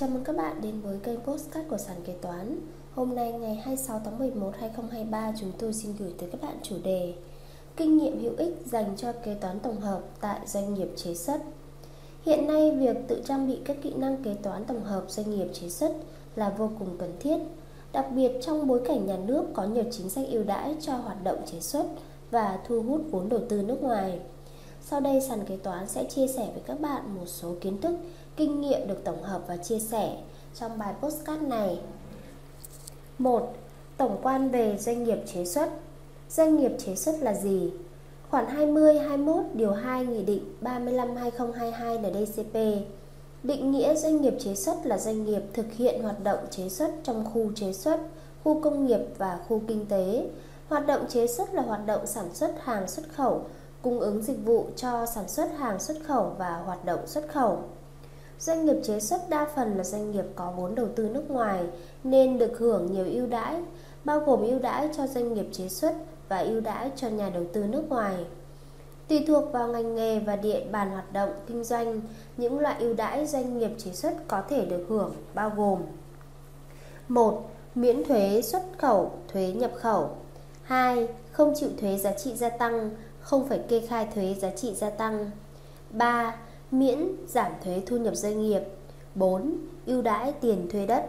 Chào mừng các bạn đến với kênh Postcard của Sàn Kế Toán. Hôm nay ngày 26 tháng 11 2023 chúng tôi xin gửi tới các bạn chủ đề Kinh nghiệm hữu ích dành cho kế toán tổng hợp tại doanh nghiệp chế xuất. Hiện nay việc tự trang bị các kỹ năng kế toán tổng hợp doanh nghiệp chế xuất là vô cùng cần thiết Đặc biệt trong bối cảnh nhà nước có nhiều chính sách ưu đãi cho hoạt động chế xuất và thu hút vốn đầu tư nước ngoài. Sau đây sàn kế toán sẽ chia sẻ với các bạn một số kiến thức, kinh nghiệm được tổng hợp và chia sẻ trong bài postcard này. 1. Tổng quan về doanh nghiệp chế xuất. Doanh nghiệp chế xuất là gì? Khoản 20 21 điều 2 Nghị định 35 2022 NDCP định nghĩa doanh nghiệp chế xuất là doanh nghiệp thực hiện hoạt động chế xuất trong khu chế xuất, khu công nghiệp và khu kinh tế. Hoạt động chế xuất là hoạt động sản xuất hàng xuất khẩu cung ứng dịch vụ cho sản xuất hàng xuất khẩu và hoạt động xuất khẩu. Doanh nghiệp chế xuất đa phần là doanh nghiệp có vốn đầu tư nước ngoài nên được hưởng nhiều ưu đãi, bao gồm ưu đãi cho doanh nghiệp chế xuất và ưu đãi cho nhà đầu tư nước ngoài. Tùy thuộc vào ngành nghề và địa bàn hoạt động kinh doanh, những loại ưu đãi doanh nghiệp chế xuất có thể được hưởng bao gồm 1. Miễn thuế xuất khẩu, thuế nhập khẩu 2. Không chịu thuế giá trị gia tăng không phải kê khai thuế giá trị gia tăng. 3. Miễn giảm thuế thu nhập doanh nghiệp. 4. Ưu đãi tiền thuê đất.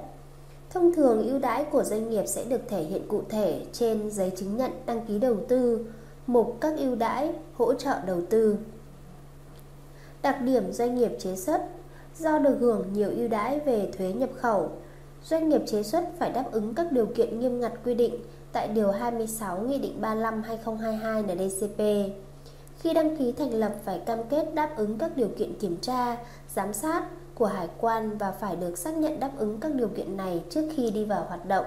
Thông thường ưu đãi của doanh nghiệp sẽ được thể hiện cụ thể trên giấy chứng nhận đăng ký đầu tư, mục các ưu đãi hỗ trợ đầu tư. Đặc điểm doanh nghiệp chế xuất Do được hưởng nhiều ưu đãi về thuế nhập khẩu, doanh nghiệp chế xuất phải đáp ứng các điều kiện nghiêm ngặt quy định tại Điều 26 Nghị định 35-2022 NDCP. Khi đăng ký thành lập phải cam kết đáp ứng các điều kiện kiểm tra, giám sát của hải quan và phải được xác nhận đáp ứng các điều kiện này trước khi đi vào hoạt động.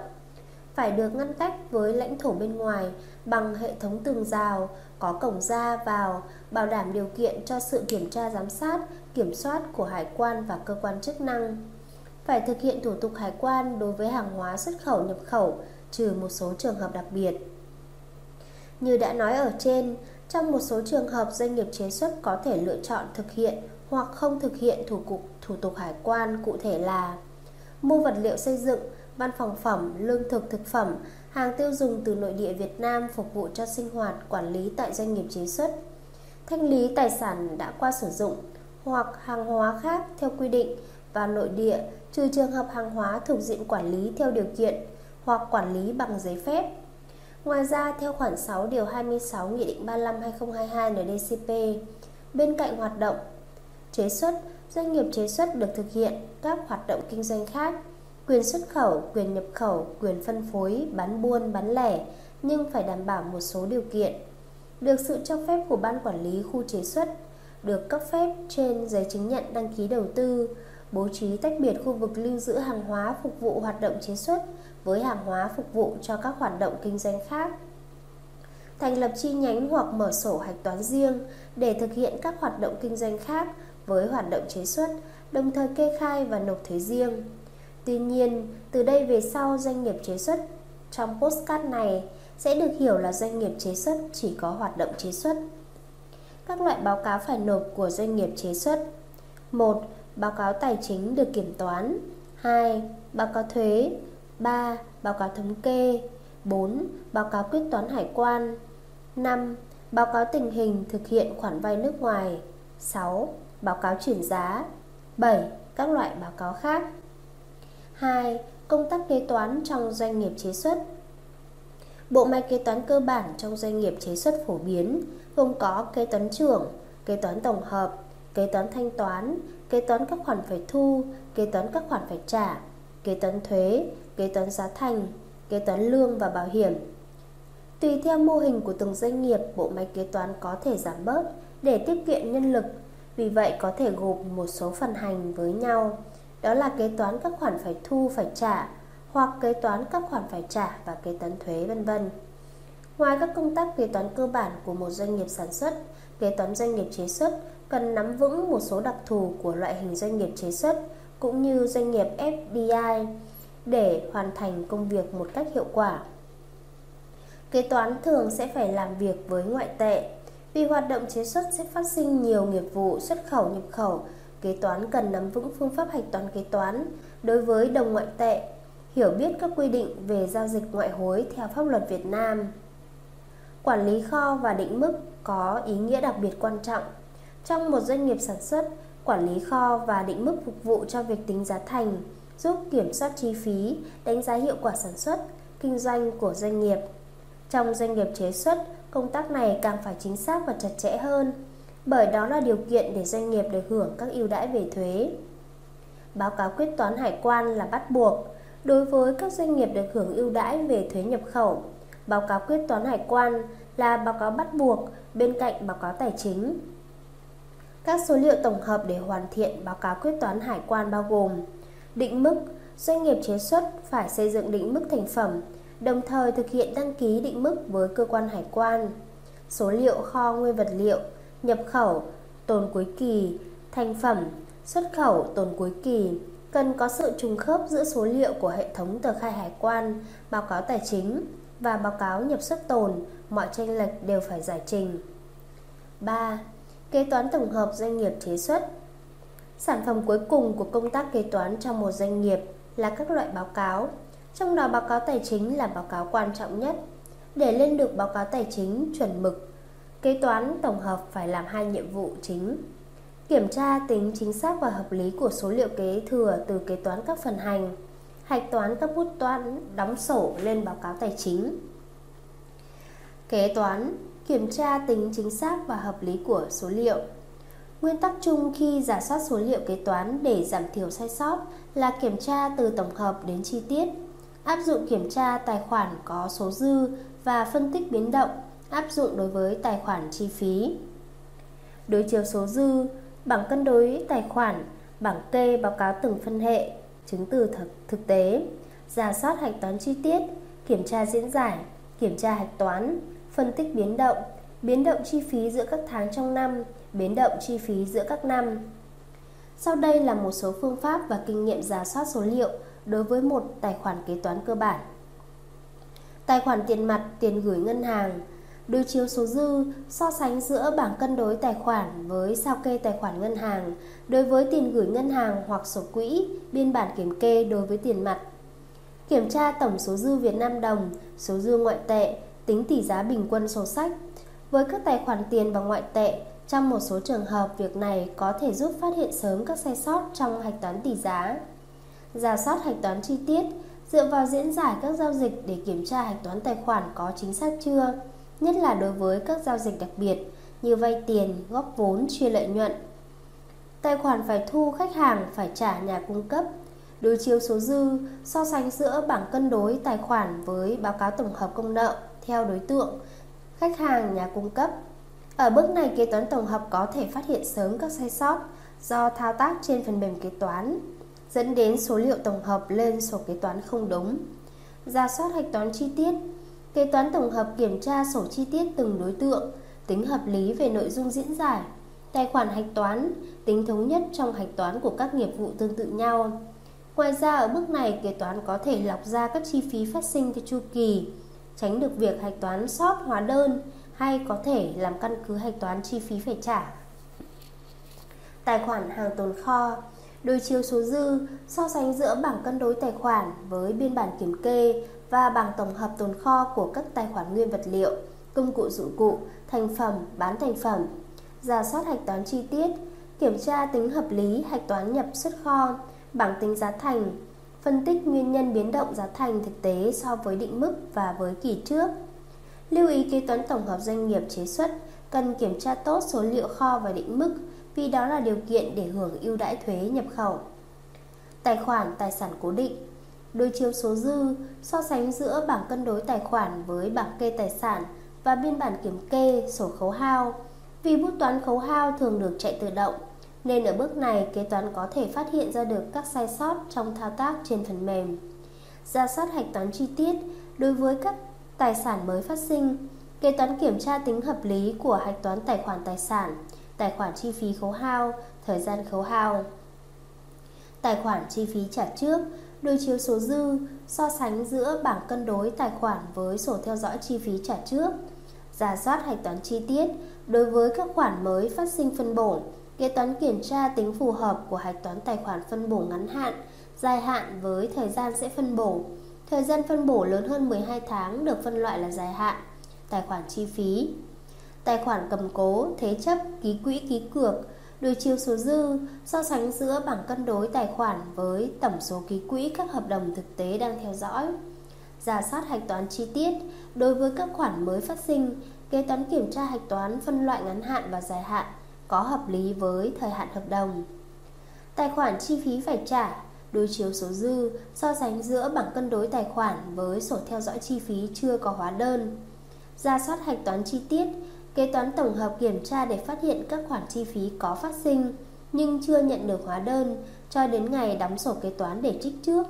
Phải được ngăn cách với lãnh thổ bên ngoài bằng hệ thống tường rào, có cổng ra vào, bảo đảm điều kiện cho sự kiểm tra giám sát, kiểm soát của hải quan và cơ quan chức năng. Phải thực hiện thủ tục hải quan đối với hàng hóa xuất khẩu nhập khẩu trừ một số trường hợp đặc biệt. Như đã nói ở trên, trong một số trường hợp doanh nghiệp chế xuất có thể lựa chọn thực hiện hoặc không thực hiện thủ cục thủ tục hải quan cụ thể là mua vật liệu xây dựng, văn phòng phẩm, lương thực thực phẩm, hàng tiêu dùng từ nội địa Việt Nam phục vụ cho sinh hoạt quản lý tại doanh nghiệp chế xuất, thanh lý tài sản đã qua sử dụng hoặc hàng hóa khác theo quy định và nội địa trừ trường hợp hàng hóa thuộc diện quản lý theo điều kiện hoặc quản lý bằng giấy phép. Ngoài ra, theo khoản 6 điều 26 Nghị định 35/2022 NDCP, bên cạnh hoạt động chế xuất, doanh nghiệp chế xuất được thực hiện các hoạt động kinh doanh khác, quyền xuất khẩu, quyền nhập khẩu, quyền phân phối, bán buôn, bán lẻ, nhưng phải đảm bảo một số điều kiện. Được sự cho phép của ban quản lý khu chế xuất, được cấp phép trên giấy chứng nhận đăng ký đầu tư, bố trí tách biệt khu vực lưu giữ hàng hóa phục vụ hoạt động chế xuất với hàng hóa phục vụ cho các hoạt động kinh doanh khác. Thành lập chi nhánh hoặc mở sổ hạch toán riêng để thực hiện các hoạt động kinh doanh khác với hoạt động chế xuất, đồng thời kê khai và nộp thuế riêng. Tuy nhiên, từ đây về sau doanh nghiệp chế xuất trong postcard này sẽ được hiểu là doanh nghiệp chế xuất chỉ có hoạt động chế xuất. Các loại báo cáo phải nộp của doanh nghiệp chế xuất 1. Báo cáo tài chính được kiểm toán 2. Báo cáo thuế 3. Báo cáo thống kê 4. Báo cáo quyết toán hải quan 5. Báo cáo tình hình thực hiện khoản vay nước ngoài 6. Báo cáo chuyển giá 7. Các loại báo cáo khác 2. Công tác kế toán trong doanh nghiệp chế xuất Bộ máy kế toán cơ bản trong doanh nghiệp chế xuất phổ biến gồm có kế toán trưởng, kế toán tổng hợp, kế toán thanh toán, kế toán các khoản phải thu, kế toán các khoản phải trả, kế toán thuế, kế toán giá thành, kế toán lương và bảo hiểm. Tùy theo mô hình của từng doanh nghiệp, bộ máy kế toán có thể giảm bớt để tiết kiệm nhân lực. Vì vậy có thể gộp một số phần hành với nhau. Đó là kế toán các khoản phải thu phải trả hoặc kế toán các khoản phải trả và kế toán thuế vân vân. Ngoài các công tác kế toán cơ bản của một doanh nghiệp sản xuất, kế toán doanh nghiệp chế xuất cần nắm vững một số đặc thù của loại hình doanh nghiệp chế xuất cũng như doanh nghiệp FDI để hoàn thành công việc một cách hiệu quả. Kế toán thường sẽ phải làm việc với ngoại tệ. Vì hoạt động chế xuất sẽ phát sinh nhiều nghiệp vụ xuất khẩu nhập khẩu, kế toán cần nắm vững phương pháp hạch toán kế toán đối với đồng ngoại tệ, hiểu biết các quy định về giao dịch ngoại hối theo pháp luật Việt Nam. Quản lý kho và định mức có ý nghĩa đặc biệt quan trọng. Trong một doanh nghiệp sản xuất, quản lý kho và định mức phục vụ cho việc tính giá thành, giúp kiểm soát chi phí, đánh giá hiệu quả sản xuất, kinh doanh của doanh nghiệp. Trong doanh nghiệp chế xuất, công tác này càng phải chính xác và chặt chẽ hơn, bởi đó là điều kiện để doanh nghiệp được hưởng các ưu đãi về thuế. Báo cáo quyết toán hải quan là bắt buộc đối với các doanh nghiệp được hưởng ưu đãi về thuế nhập khẩu. Báo cáo quyết toán hải quan là báo cáo bắt buộc bên cạnh báo cáo tài chính. Các số liệu tổng hợp để hoàn thiện báo cáo quyết toán hải quan bao gồm định mức, doanh nghiệp chế xuất phải xây dựng định mức thành phẩm, đồng thời thực hiện đăng ký định mức với cơ quan hải quan. Số liệu kho nguyên vật liệu, nhập khẩu, tồn cuối kỳ, thành phẩm, xuất khẩu, tồn cuối kỳ cần có sự trùng khớp giữa số liệu của hệ thống tờ khai hải quan, báo cáo tài chính và báo cáo nhập xuất tồn, mọi tranh lệch đều phải giải trình. 3. Kế toán tổng hợp doanh nghiệp chế xuất Sản phẩm cuối cùng của công tác kế toán trong một doanh nghiệp là các loại báo cáo, trong đó báo cáo tài chính là báo cáo quan trọng nhất. Để lên được báo cáo tài chính chuẩn mực, kế toán tổng hợp phải làm hai nhiệm vụ chính. Kiểm tra tính chính xác và hợp lý của số liệu kế thừa từ kế toán các phần hành, hạch toán các bút toán đóng sổ lên báo cáo tài chính. Kế toán kiểm tra tính chính xác và hợp lý của số liệu. Nguyên tắc chung khi giả soát số liệu kế toán để giảm thiểu sai sót là kiểm tra từ tổng hợp đến chi tiết. Áp dụng kiểm tra tài khoản có số dư và phân tích biến động, áp dụng đối với tài khoản chi phí. Đối chiếu số dư, bảng cân đối tài khoản, bảng kê báo cáo từng phân hệ, chứng từ thực, thực tế, giả soát hạch toán chi tiết, kiểm tra diễn giải, kiểm tra hạch toán, phân tích biến động, biến động chi phí giữa các tháng trong năm, biến động chi phí giữa các năm. Sau đây là một số phương pháp và kinh nghiệm giả soát số liệu đối với một tài khoản kế toán cơ bản. Tài khoản tiền mặt, tiền gửi ngân hàng, đối chiếu số dư, so sánh giữa bảng cân đối tài khoản với sao kê tài khoản ngân hàng đối với tiền gửi ngân hàng hoặc sổ quỹ, biên bản kiểm kê đối với tiền mặt. Kiểm tra tổng số dư Việt Nam đồng, số dư ngoại tệ, tính tỷ giá bình quân sổ sách. Với các tài khoản tiền và ngoại tệ, trong một số trường hợp, việc này có thể giúp phát hiện sớm các sai sót trong hạch toán tỷ giá. Giả soát hạch toán chi tiết, dựa vào diễn giải các giao dịch để kiểm tra hạch toán tài khoản có chính xác chưa, nhất là đối với các giao dịch đặc biệt như vay tiền, góp vốn, chia lợi nhuận. Tài khoản phải thu khách hàng phải trả nhà cung cấp, đối chiếu số dư, so sánh giữa bảng cân đối tài khoản với báo cáo tổng hợp công nợ theo đối tượng, khách hàng, nhà cung cấp. Ở bước này, kế toán tổng hợp có thể phát hiện sớm các sai sót do thao tác trên phần mềm kế toán, dẫn đến số liệu tổng hợp lên sổ kế toán không đúng. Ra soát hạch toán chi tiết Kế toán tổng hợp kiểm tra sổ chi tiết từng đối tượng, tính hợp lý về nội dung diễn giải, tài khoản hạch toán, tính thống nhất trong hạch toán của các nghiệp vụ tương tự nhau. Ngoài ra ở bước này kế toán có thể lọc ra các chi phí phát sinh theo chu kỳ, tránh được việc hạch toán sót hóa đơn hay có thể làm căn cứ hạch toán chi phí phải trả. Tài khoản hàng tồn kho đối chiếu số dư, so sánh giữa bảng cân đối tài khoản với biên bản kiểm kê và bảng tổng hợp tồn kho của các tài khoản nguyên vật liệu, công cụ dụng cụ, thành phẩm, bán thành phẩm, giả soát hạch toán chi tiết, kiểm tra tính hợp lý hạch toán nhập xuất kho, bảng tính giá thành, phân tích nguyên nhân biến động giá thành thực tế so với định mức và với kỳ trước. Lưu ý kế toán tổng hợp doanh nghiệp chế xuất cần kiểm tra tốt số liệu kho và định mức vì đó là điều kiện để hưởng ưu đãi thuế nhập khẩu. Tài khoản tài sản cố định đối chiếu số dư, so sánh giữa bảng cân đối tài khoản với bảng kê tài sản và biên bản kiểm kê, sổ khấu hao. Vì bút toán khấu hao thường được chạy tự động, nên ở bước này kế toán có thể phát hiện ra được các sai sót trong thao tác trên phần mềm. Ra soát hạch toán chi tiết đối với các tài sản mới phát sinh, kế toán kiểm tra tính hợp lý của hạch toán tài khoản tài sản, tài khoản chi phí khấu hao, thời gian khấu hao. Tài khoản chi phí trả trước, đối chiếu số dư, so sánh giữa bảng cân đối tài khoản với sổ theo dõi chi phí trả trước, giả soát hạch toán chi tiết đối với các khoản mới phát sinh phân bổ, Kế toán kiểm tra tính phù hợp của hạch toán tài khoản phân bổ ngắn hạn, dài hạn với thời gian sẽ phân bổ. Thời gian phân bổ lớn hơn 12 tháng được phân loại là dài hạn. Tài khoản chi phí. Tài khoản cầm cố, thế chấp, ký quỹ ký cược, đối chiếu số dư, so sánh giữa bảng cân đối tài khoản với tổng số ký quỹ các hợp đồng thực tế đang theo dõi. Giả soát hạch toán chi tiết đối với các khoản mới phát sinh, kế toán kiểm tra hạch toán phân loại ngắn hạn và dài hạn có hợp lý với thời hạn hợp đồng. Tài khoản chi phí phải trả, đối chiếu số dư, so sánh giữa bảng cân đối tài khoản với sổ theo dõi chi phí chưa có hóa đơn. Ra soát hạch toán chi tiết, kế toán tổng hợp kiểm tra để phát hiện các khoản chi phí có phát sinh nhưng chưa nhận được hóa đơn cho đến ngày đóng sổ kế toán để trích trước.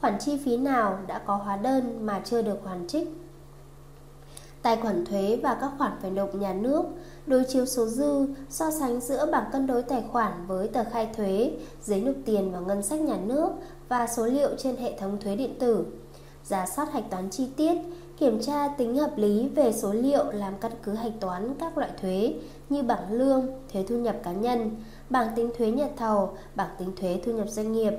Khoản chi phí nào đã có hóa đơn mà chưa được hoàn trích tài khoản thuế và các khoản phải nộp nhà nước, đối chiếu số dư, so sánh giữa bảng cân đối tài khoản với tờ khai thuế, giấy nộp tiền vào ngân sách nhà nước và số liệu trên hệ thống thuế điện tử. Giả soát hạch toán chi tiết, kiểm tra tính hợp lý về số liệu làm căn cứ hạch toán các loại thuế như bảng lương, thuế thu nhập cá nhân, bảng tính thuế nhà thầu, bảng tính thuế thu nhập doanh nghiệp.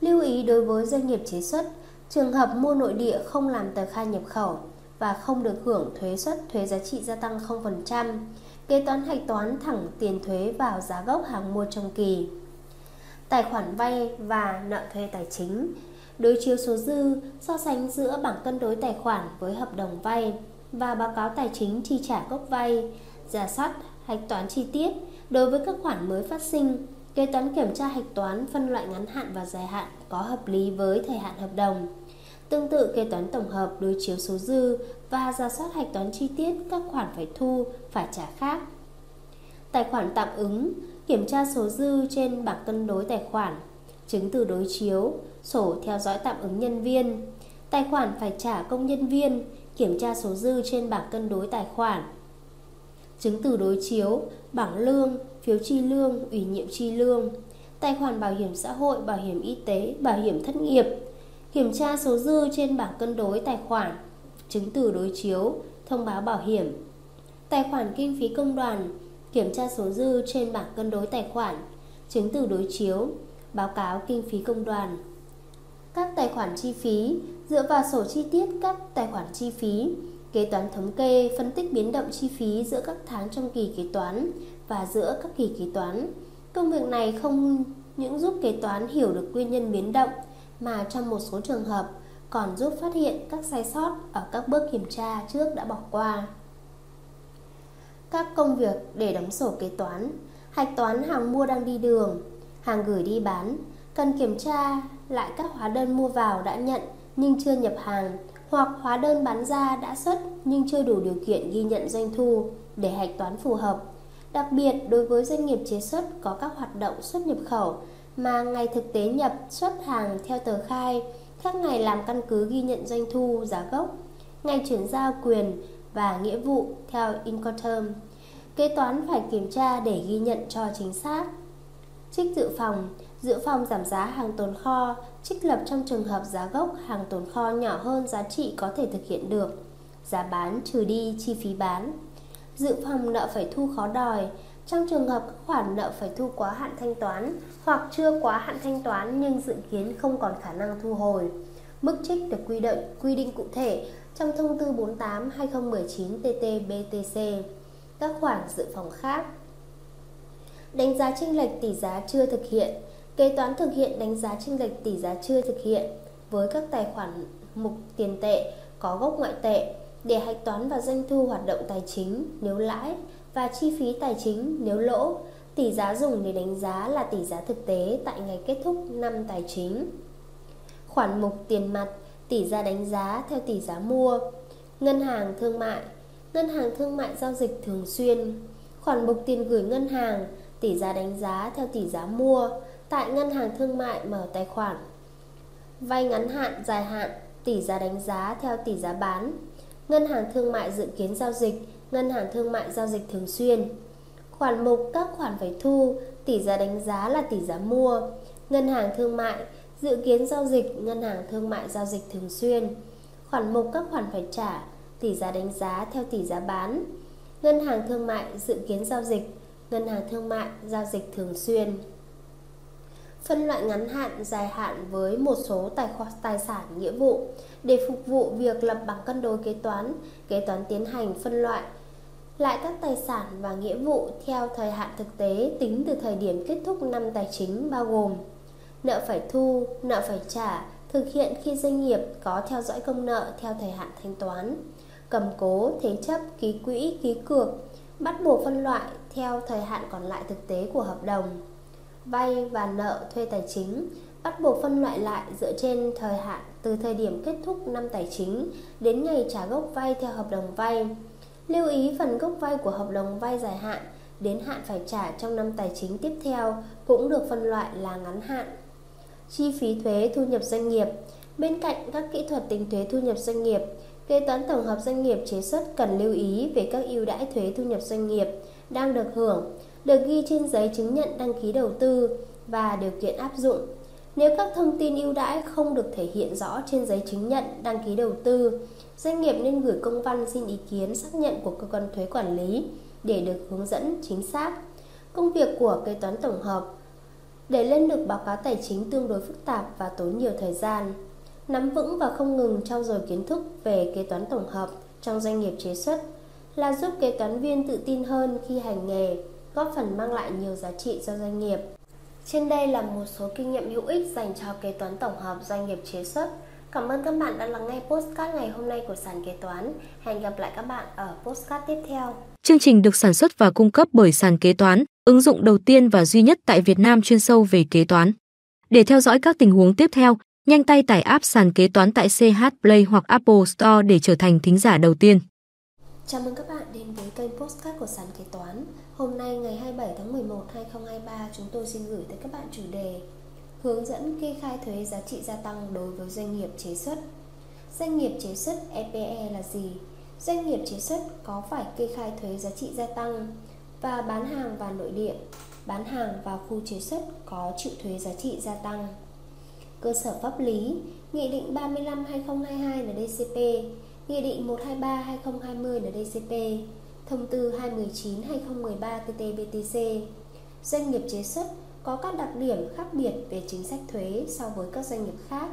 Lưu ý đối với doanh nghiệp chế xuất, trường hợp mua nội địa không làm tờ khai nhập khẩu, và không được hưởng thuế suất thuế giá trị gia tăng 0%. Kế toán hạch toán thẳng tiền thuế vào giá gốc hàng mua trong kỳ. Tài khoản vay và nợ thuê tài chính đối chiếu số dư, so sánh giữa bảng cân đối tài khoản với hợp đồng vay và báo cáo tài chính chi trả gốc vay, giả soát hạch toán chi tiết đối với các khoản mới phát sinh, kế toán kiểm tra hạch toán phân loại ngắn hạn và dài hạn có hợp lý với thời hạn hợp đồng. Tương tự kế toán tổng hợp đối chiếu số dư và ra soát hạch toán chi tiết các khoản phải thu, phải trả khác. Tài khoản tạm ứng, kiểm tra số dư trên bảng cân đối tài khoản, chứng từ đối chiếu, sổ theo dõi tạm ứng nhân viên. Tài khoản phải trả công nhân viên, kiểm tra số dư trên bảng cân đối tài khoản. Chứng từ đối chiếu, bảng lương, phiếu chi lương, ủy nhiệm chi lương. Tài khoản bảo hiểm xã hội, bảo hiểm y tế, bảo hiểm thất nghiệp, kiểm tra số dư trên bảng cân đối tài khoản, chứng từ đối chiếu, thông báo bảo hiểm. Tài khoản kinh phí công đoàn, kiểm tra số dư trên bảng cân đối tài khoản, chứng từ đối chiếu, báo cáo kinh phí công đoàn. Các tài khoản chi phí. Dựa vào sổ chi tiết các tài khoản chi phí, kế toán thống kê phân tích biến động chi phí giữa các tháng trong kỳ kế toán và giữa các kỳ kế toán. Công việc này không những giúp kế toán hiểu được nguyên nhân biến động mà trong một số trường hợp còn giúp phát hiện các sai sót ở các bước kiểm tra trước đã bỏ qua. Các công việc để đóng sổ kế toán, hạch toán hàng mua đang đi đường, hàng gửi đi bán, cần kiểm tra lại các hóa đơn mua vào đã nhận nhưng chưa nhập hàng hoặc hóa đơn bán ra đã xuất nhưng chưa đủ điều kiện ghi nhận doanh thu để hạch toán phù hợp. Đặc biệt đối với doanh nghiệp chế xuất có các hoạt động xuất nhập khẩu mà ngày thực tế nhập xuất hàng theo tờ khai, các ngày làm căn cứ ghi nhận doanh thu giá gốc, ngày chuyển giao quyền và nghĩa vụ theo Incoterm. Kế toán phải kiểm tra để ghi nhận cho chính xác. Trích dự phòng, dự phòng giảm giá hàng tồn kho, trích lập trong trường hợp giá gốc hàng tồn kho nhỏ hơn giá trị có thể thực hiện được. Giá bán trừ đi chi phí bán. Dự phòng nợ phải thu khó đòi, trong trường hợp các khoản nợ phải thu quá hạn thanh toán hoặc chưa quá hạn thanh toán nhưng dự kiến không còn khả năng thu hồi, mức trích được quy định quy định cụ thể trong thông tư 48/2019 TT-BTC. Các khoản dự phòng khác. Đánh giá chênh lệch tỷ giá chưa thực hiện. Kế toán thực hiện đánh giá chênh lệch tỷ giá chưa thực hiện với các tài khoản mục tiền tệ có gốc ngoại tệ để hạch toán và doanh thu hoạt động tài chính nếu lãi và chi phí tài chính nếu lỗ. Tỷ giá dùng để đánh giá là tỷ giá thực tế tại ngày kết thúc năm tài chính. Khoản mục tiền mặt, tỷ giá đánh giá theo tỷ giá mua. Ngân hàng thương mại, ngân hàng thương mại giao dịch thường xuyên. Khoản mục tiền gửi ngân hàng, tỷ giá đánh giá theo tỷ giá mua tại ngân hàng thương mại mở tài khoản. Vay ngắn hạn, dài hạn, tỷ giá đánh giá theo tỷ giá bán. Ngân hàng thương mại dự kiến giao dịch ngân hàng thương mại giao dịch thường xuyên. Khoản mục các khoản phải thu, tỷ giá đánh giá là tỷ giá mua. Ngân hàng thương mại dự kiến giao dịch, ngân hàng thương mại giao dịch thường xuyên. Khoản mục các khoản phải trả, tỷ giá đánh giá theo tỷ giá bán. Ngân hàng thương mại dự kiến giao dịch, ngân hàng thương mại, giao dịch thường xuyên. Phân loại ngắn hạn, dài hạn với một số tài khoản tài sản nghĩa vụ để phục vụ việc lập bảng cân đối kế toán, kế toán tiến hành phân loại lại các tài sản và nghĩa vụ theo thời hạn thực tế tính từ thời điểm kết thúc năm tài chính bao gồm nợ phải thu, nợ phải trả, thực hiện khi doanh nghiệp có theo dõi công nợ theo thời hạn thanh toán, cầm cố, thế chấp, ký quỹ, ký cược, bắt buộc phân loại theo thời hạn còn lại thực tế của hợp đồng, vay và nợ thuê tài chính, bắt buộc phân loại lại dựa trên thời hạn từ thời điểm kết thúc năm tài chính đến ngày trả gốc vay theo hợp đồng vay. Lưu ý phần gốc vay của hợp đồng vay dài hạn đến hạn phải trả trong năm tài chính tiếp theo cũng được phân loại là ngắn hạn. Chi phí thuế thu nhập doanh nghiệp Bên cạnh các kỹ thuật tính thuế thu nhập doanh nghiệp, kế toán tổng hợp doanh nghiệp chế xuất cần lưu ý về các ưu đãi thuế thu nhập doanh nghiệp đang được hưởng, được ghi trên giấy chứng nhận đăng ký đầu tư và điều kiện áp dụng. Nếu các thông tin ưu đãi không được thể hiện rõ trên giấy chứng nhận đăng ký đầu tư, doanh nghiệp nên gửi công văn xin ý kiến xác nhận của cơ quan thuế quản lý để được hướng dẫn chính xác. Công việc của kế toán tổng hợp để lên được báo cáo tài chính tương đối phức tạp và tốn nhiều thời gian. Nắm vững và không ngừng trau dồi kiến thức về kế toán tổng hợp trong doanh nghiệp chế xuất là giúp kế toán viên tự tin hơn khi hành nghề, góp phần mang lại nhiều giá trị cho doanh nghiệp. Trên đây là một số kinh nghiệm hữu ích dành cho kế toán tổng hợp doanh nghiệp chế xuất. Cảm ơn các bạn đã lắng nghe postcard ngày hôm nay của sàn kế toán. Hẹn gặp lại các bạn ở postcard tiếp theo. Chương trình được sản xuất và cung cấp bởi sàn kế toán, ứng dụng đầu tiên và duy nhất tại Việt Nam chuyên sâu về kế toán. Để theo dõi các tình huống tiếp theo, nhanh tay tải app sàn kế toán tại CH Play hoặc Apple Store để trở thành thính giả đầu tiên. Chào mừng các bạn đến với kênh Postcard của sàn kế toán. Hôm nay ngày 27 tháng 11 2023 chúng tôi xin gửi tới các bạn chủ đề Hướng dẫn kê khai thuế giá trị gia tăng đối với doanh nghiệp chế xuất. Doanh nghiệp chế xuất EPE là gì? Doanh nghiệp chế xuất có phải kê khai thuế giá trị gia tăng và bán hàng vào nội địa, bán hàng vào khu chế xuất có chịu thuế giá trị gia tăng. Cơ sở pháp lý, Nghị định 35/2022 NDCP, Nghị định 123/2020 NDCP, Thông tư 219/2013 TT-BTC. Doanh nghiệp chế xuất có các đặc điểm khác biệt về chính sách thuế so với các doanh nghiệp khác.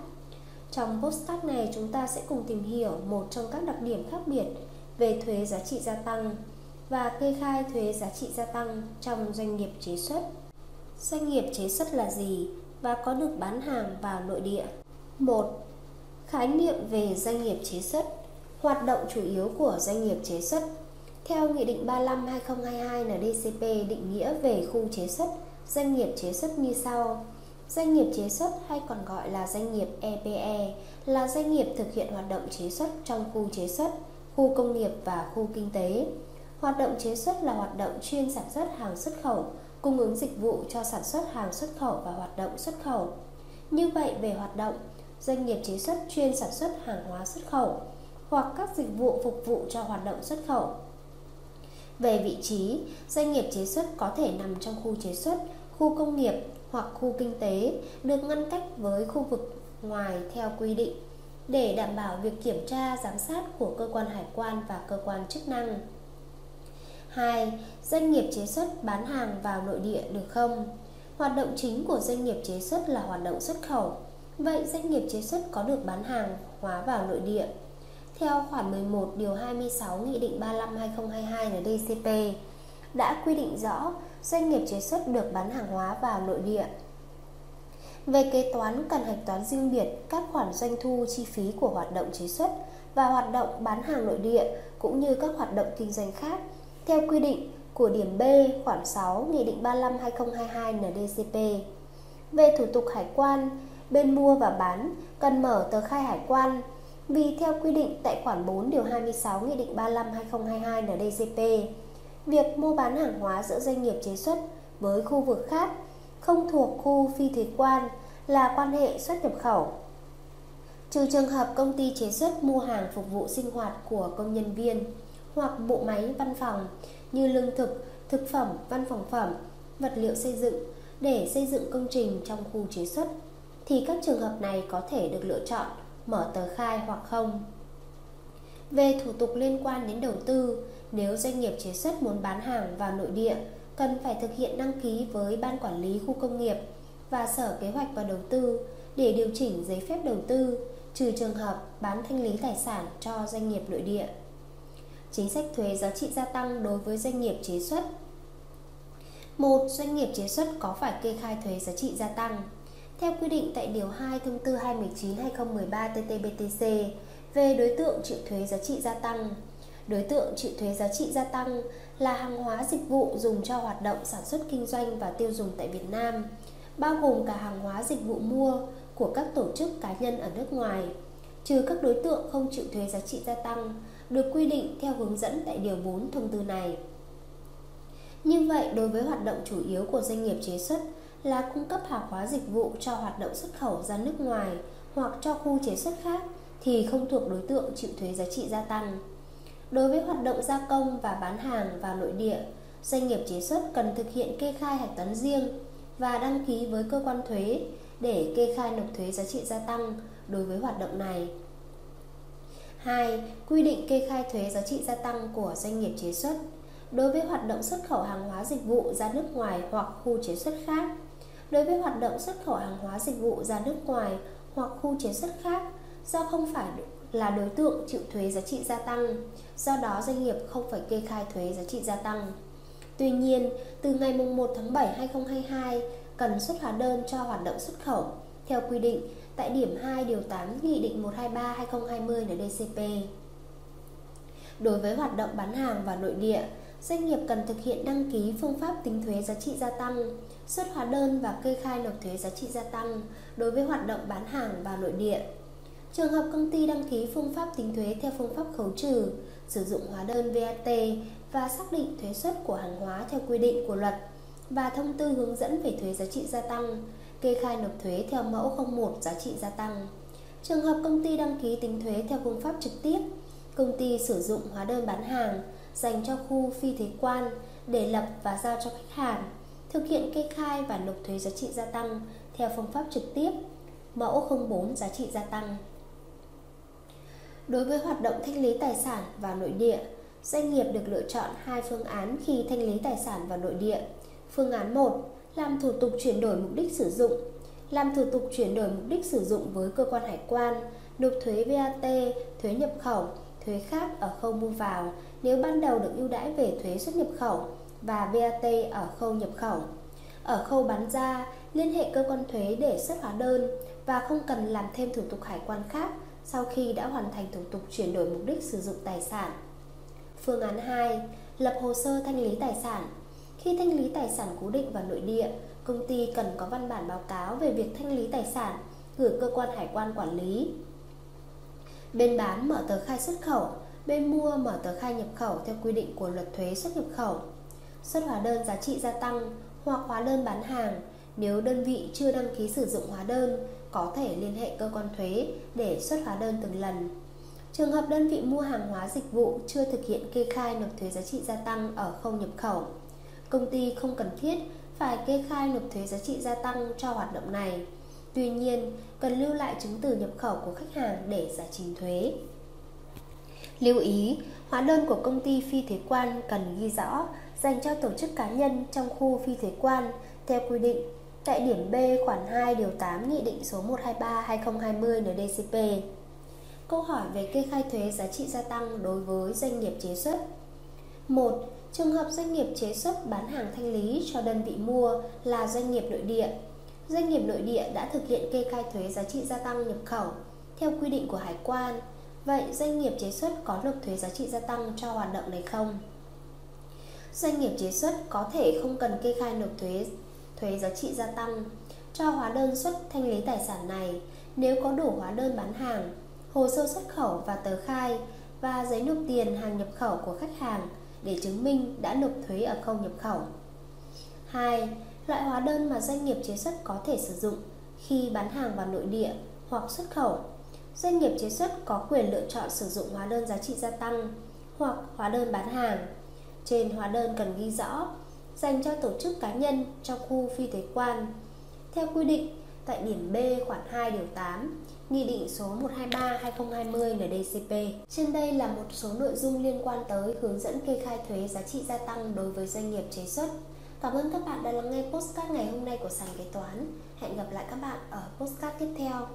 Trong postcard này, chúng ta sẽ cùng tìm hiểu một trong các đặc điểm khác biệt về thuế giá trị gia tăng và kê khai thuế giá trị gia tăng trong doanh nghiệp chế xuất. Doanh nghiệp chế xuất là gì và có được bán hàng vào nội địa? 1. Khái niệm về doanh nghiệp chế xuất, Hoạt động chủ yếu của doanh nghiệp chế xuất Theo Nghị định 35-2022 NDCP định nghĩa về khu chế xuất doanh nghiệp chế xuất như sau. Doanh nghiệp chế xuất hay còn gọi là doanh nghiệp EPE là doanh nghiệp thực hiện hoạt động chế xuất trong khu chế xuất, khu công nghiệp và khu kinh tế. Hoạt động chế xuất là hoạt động chuyên sản xuất hàng xuất khẩu, cung ứng dịch vụ cho sản xuất hàng xuất khẩu và hoạt động xuất khẩu. Như vậy về hoạt động, doanh nghiệp chế xuất chuyên sản xuất hàng hóa xuất khẩu hoặc các dịch vụ phục vụ cho hoạt động xuất khẩu. Về vị trí, doanh nghiệp chế xuất có thể nằm trong khu chế xuất khu công nghiệp hoặc khu kinh tế được ngăn cách với khu vực ngoài theo quy định để đảm bảo việc kiểm tra, giám sát của cơ quan hải quan và cơ quan chức năng. 2. Doanh nghiệp chế xuất bán hàng vào nội địa được không? Hoạt động chính của doanh nghiệp chế xuất là hoạt động xuất khẩu. Vậy doanh nghiệp chế xuất có được bán hàng hóa vào nội địa? Theo khoản 11 điều 26 Nghị định 35/2022 NDCP đã quy định rõ doanh nghiệp chế xuất được bán hàng hóa vào nội địa. Về kế toán cần hạch toán riêng biệt các khoản doanh thu chi phí của hoạt động chế xuất và hoạt động bán hàng nội địa cũng như các hoạt động kinh doanh khác theo quy định của điểm B khoản 6 Nghị định 35/2022 NDCP. Về thủ tục hải quan, bên mua và bán cần mở tờ khai hải quan vì theo quy định tại khoản 4 điều 26 Nghị định 35/2022 NDCP việc mua bán hàng hóa giữa doanh nghiệp chế xuất với khu vực khác không thuộc khu phi thuế quan là quan hệ xuất nhập khẩu. Trừ trường hợp công ty chế xuất mua hàng phục vụ sinh hoạt của công nhân viên hoặc bộ máy văn phòng như lương thực, thực phẩm, văn phòng phẩm, vật liệu xây dựng để xây dựng công trình trong khu chế xuất thì các trường hợp này có thể được lựa chọn mở tờ khai hoặc không. Về thủ tục liên quan đến đầu tư, nếu doanh nghiệp chế xuất muốn bán hàng vào nội địa, cần phải thực hiện đăng ký với Ban Quản lý Khu công nghiệp và Sở Kế hoạch và Đầu tư để điều chỉnh giấy phép đầu tư, trừ trường hợp bán thanh lý tài sản cho doanh nghiệp nội địa. Chính sách thuế giá trị gia tăng đối với doanh nghiệp chế xuất một Doanh nghiệp chế xuất có phải kê khai thuế giá trị gia tăng theo quy định tại Điều 2 Thông tư 219-2013 TT-BTC về đối tượng chịu thuế giá trị gia tăng. Đối tượng chịu thuế giá trị gia tăng là hàng hóa dịch vụ dùng cho hoạt động sản xuất kinh doanh và tiêu dùng tại Việt Nam, bao gồm cả hàng hóa dịch vụ mua của các tổ chức cá nhân ở nước ngoài, trừ các đối tượng không chịu thuế giá trị gia tăng, được quy định theo hướng dẫn tại Điều 4 thông tư này. Như vậy, đối với hoạt động chủ yếu của doanh nghiệp chế xuất là cung cấp hàng hóa dịch vụ cho hoạt động xuất khẩu ra nước ngoài hoặc cho khu chế xuất khác thì không thuộc đối tượng chịu thuế giá trị gia tăng. Đối với hoạt động gia công và bán hàng vào nội địa, doanh nghiệp chế xuất cần thực hiện kê khai hạch toán riêng và đăng ký với cơ quan thuế để kê khai nộp thuế giá trị gia tăng đối với hoạt động này. 2. Quy định kê khai thuế giá trị gia tăng của doanh nghiệp chế xuất đối với hoạt động xuất khẩu hàng hóa dịch vụ ra nước ngoài hoặc khu chế xuất khác. Đối với hoạt động xuất khẩu hàng hóa dịch vụ ra nước ngoài hoặc khu chế xuất khác do không phải là đối tượng chịu thuế giá trị gia tăng, do đó doanh nghiệp không phải kê khai thuế giá trị gia tăng. Tuy nhiên, từ ngày 1 tháng 7 2022 cần xuất hóa đơn cho hoạt động xuất khẩu theo quy định tại điểm 2 điều 8 Nghị định 123/2020/NĐ-CP. Đối với hoạt động bán hàng vào nội địa, doanh nghiệp cần thực hiện đăng ký phương pháp tính thuế giá trị gia tăng, xuất hóa đơn và kê khai nộp thuế giá trị gia tăng đối với hoạt động bán hàng vào nội địa. Trường hợp công ty đăng ký phương pháp tính thuế theo phương pháp khấu trừ, sử dụng hóa đơn VAT và xác định thuế suất của hàng hóa theo quy định của luật và thông tư hướng dẫn về thuế giá trị gia tăng, kê khai nộp thuế theo mẫu 01 giá trị gia tăng. Trường hợp công ty đăng ký tính thuế theo phương pháp trực tiếp, công ty sử dụng hóa đơn bán hàng dành cho khu phi thuế quan để lập và giao cho khách hàng, thực hiện kê khai và nộp thuế giá trị gia tăng theo phương pháp trực tiếp, mẫu 04 giá trị gia tăng. Đối với hoạt động thanh lý tài sản vào nội địa, doanh nghiệp được lựa chọn hai phương án khi thanh lý tài sản vào nội địa. Phương án 1 làm thủ tục chuyển đổi mục đích sử dụng. Làm thủ tục chuyển đổi mục đích sử dụng với cơ quan hải quan, nộp thuế VAT, thuế nhập khẩu, thuế khác ở khâu mua vào nếu ban đầu được ưu đãi về thuế xuất nhập khẩu và VAT ở khâu nhập khẩu. Ở khâu bán ra, liên hệ cơ quan thuế để xuất hóa đơn và không cần làm thêm thủ tục hải quan khác sau khi đã hoàn thành thủ tục chuyển đổi mục đích sử dụng tài sản. Phương án 2. Lập hồ sơ thanh lý tài sản. Khi thanh lý tài sản cố định vào nội địa, công ty cần có văn bản báo cáo về việc thanh lý tài sản gửi cơ quan hải quan quản lý. Bên bán mở tờ khai xuất khẩu, bên mua mở tờ khai nhập khẩu theo quy định của luật thuế xuất nhập khẩu. Xuất hóa đơn giá trị gia tăng hoặc hóa đơn bán hàng nếu đơn vị chưa đăng ký sử dụng hóa đơn có thể liên hệ cơ quan thuế để xuất hóa đơn từng lần. Trường hợp đơn vị mua hàng hóa dịch vụ chưa thực hiện kê khai nộp thuế giá trị gia tăng ở khâu nhập khẩu, công ty không cần thiết phải kê khai nộp thuế giá trị gia tăng cho hoạt động này. Tuy nhiên, cần lưu lại chứng từ nhập khẩu của khách hàng để giải trình thuế. Lưu ý, hóa đơn của công ty phi thuế quan cần ghi rõ dành cho tổ chức cá nhân trong khu phi thuế quan theo quy định tại điểm B, khoản 2 điều 8 Nghị định số 123/2020 NDCP. Câu hỏi về kê khai thuế giá trị gia tăng đối với doanh nghiệp chế xuất. 1. Trường hợp doanh nghiệp chế xuất bán hàng thanh lý cho đơn vị mua là doanh nghiệp nội địa. Doanh nghiệp nội địa đã thực hiện kê khai thuế giá trị gia tăng nhập khẩu theo quy định của hải quan. Vậy doanh nghiệp chế xuất có nộp thuế giá trị gia tăng cho hoạt động này không? Doanh nghiệp chế xuất có thể không cần kê khai nộp thuế thuế giá trị gia tăng cho hóa đơn xuất thanh lý tài sản này nếu có đủ hóa đơn bán hàng, hồ sơ xuất khẩu và tờ khai và giấy nộp tiền hàng nhập khẩu của khách hàng để chứng minh đã nộp thuế ở khâu nhập khẩu. 2. Loại hóa đơn mà doanh nghiệp chế xuất có thể sử dụng khi bán hàng vào nội địa hoặc xuất khẩu. Doanh nghiệp chế xuất có quyền lựa chọn sử dụng hóa đơn giá trị gia tăng hoặc hóa đơn bán hàng. Trên hóa đơn cần ghi rõ dành cho tổ chức cá nhân trong khu phi thuế quan. Theo quy định tại điểm B khoản 2 điều 8, Nghị định số 123/2020 NDCP. Trên đây là một số nội dung liên quan tới hướng dẫn kê khai thuế giá trị gia tăng đối với doanh nghiệp chế xuất. Cảm ơn các bạn đã lắng nghe postcard ngày hôm nay của sàn kế toán. Hẹn gặp lại các bạn ở postcard tiếp theo.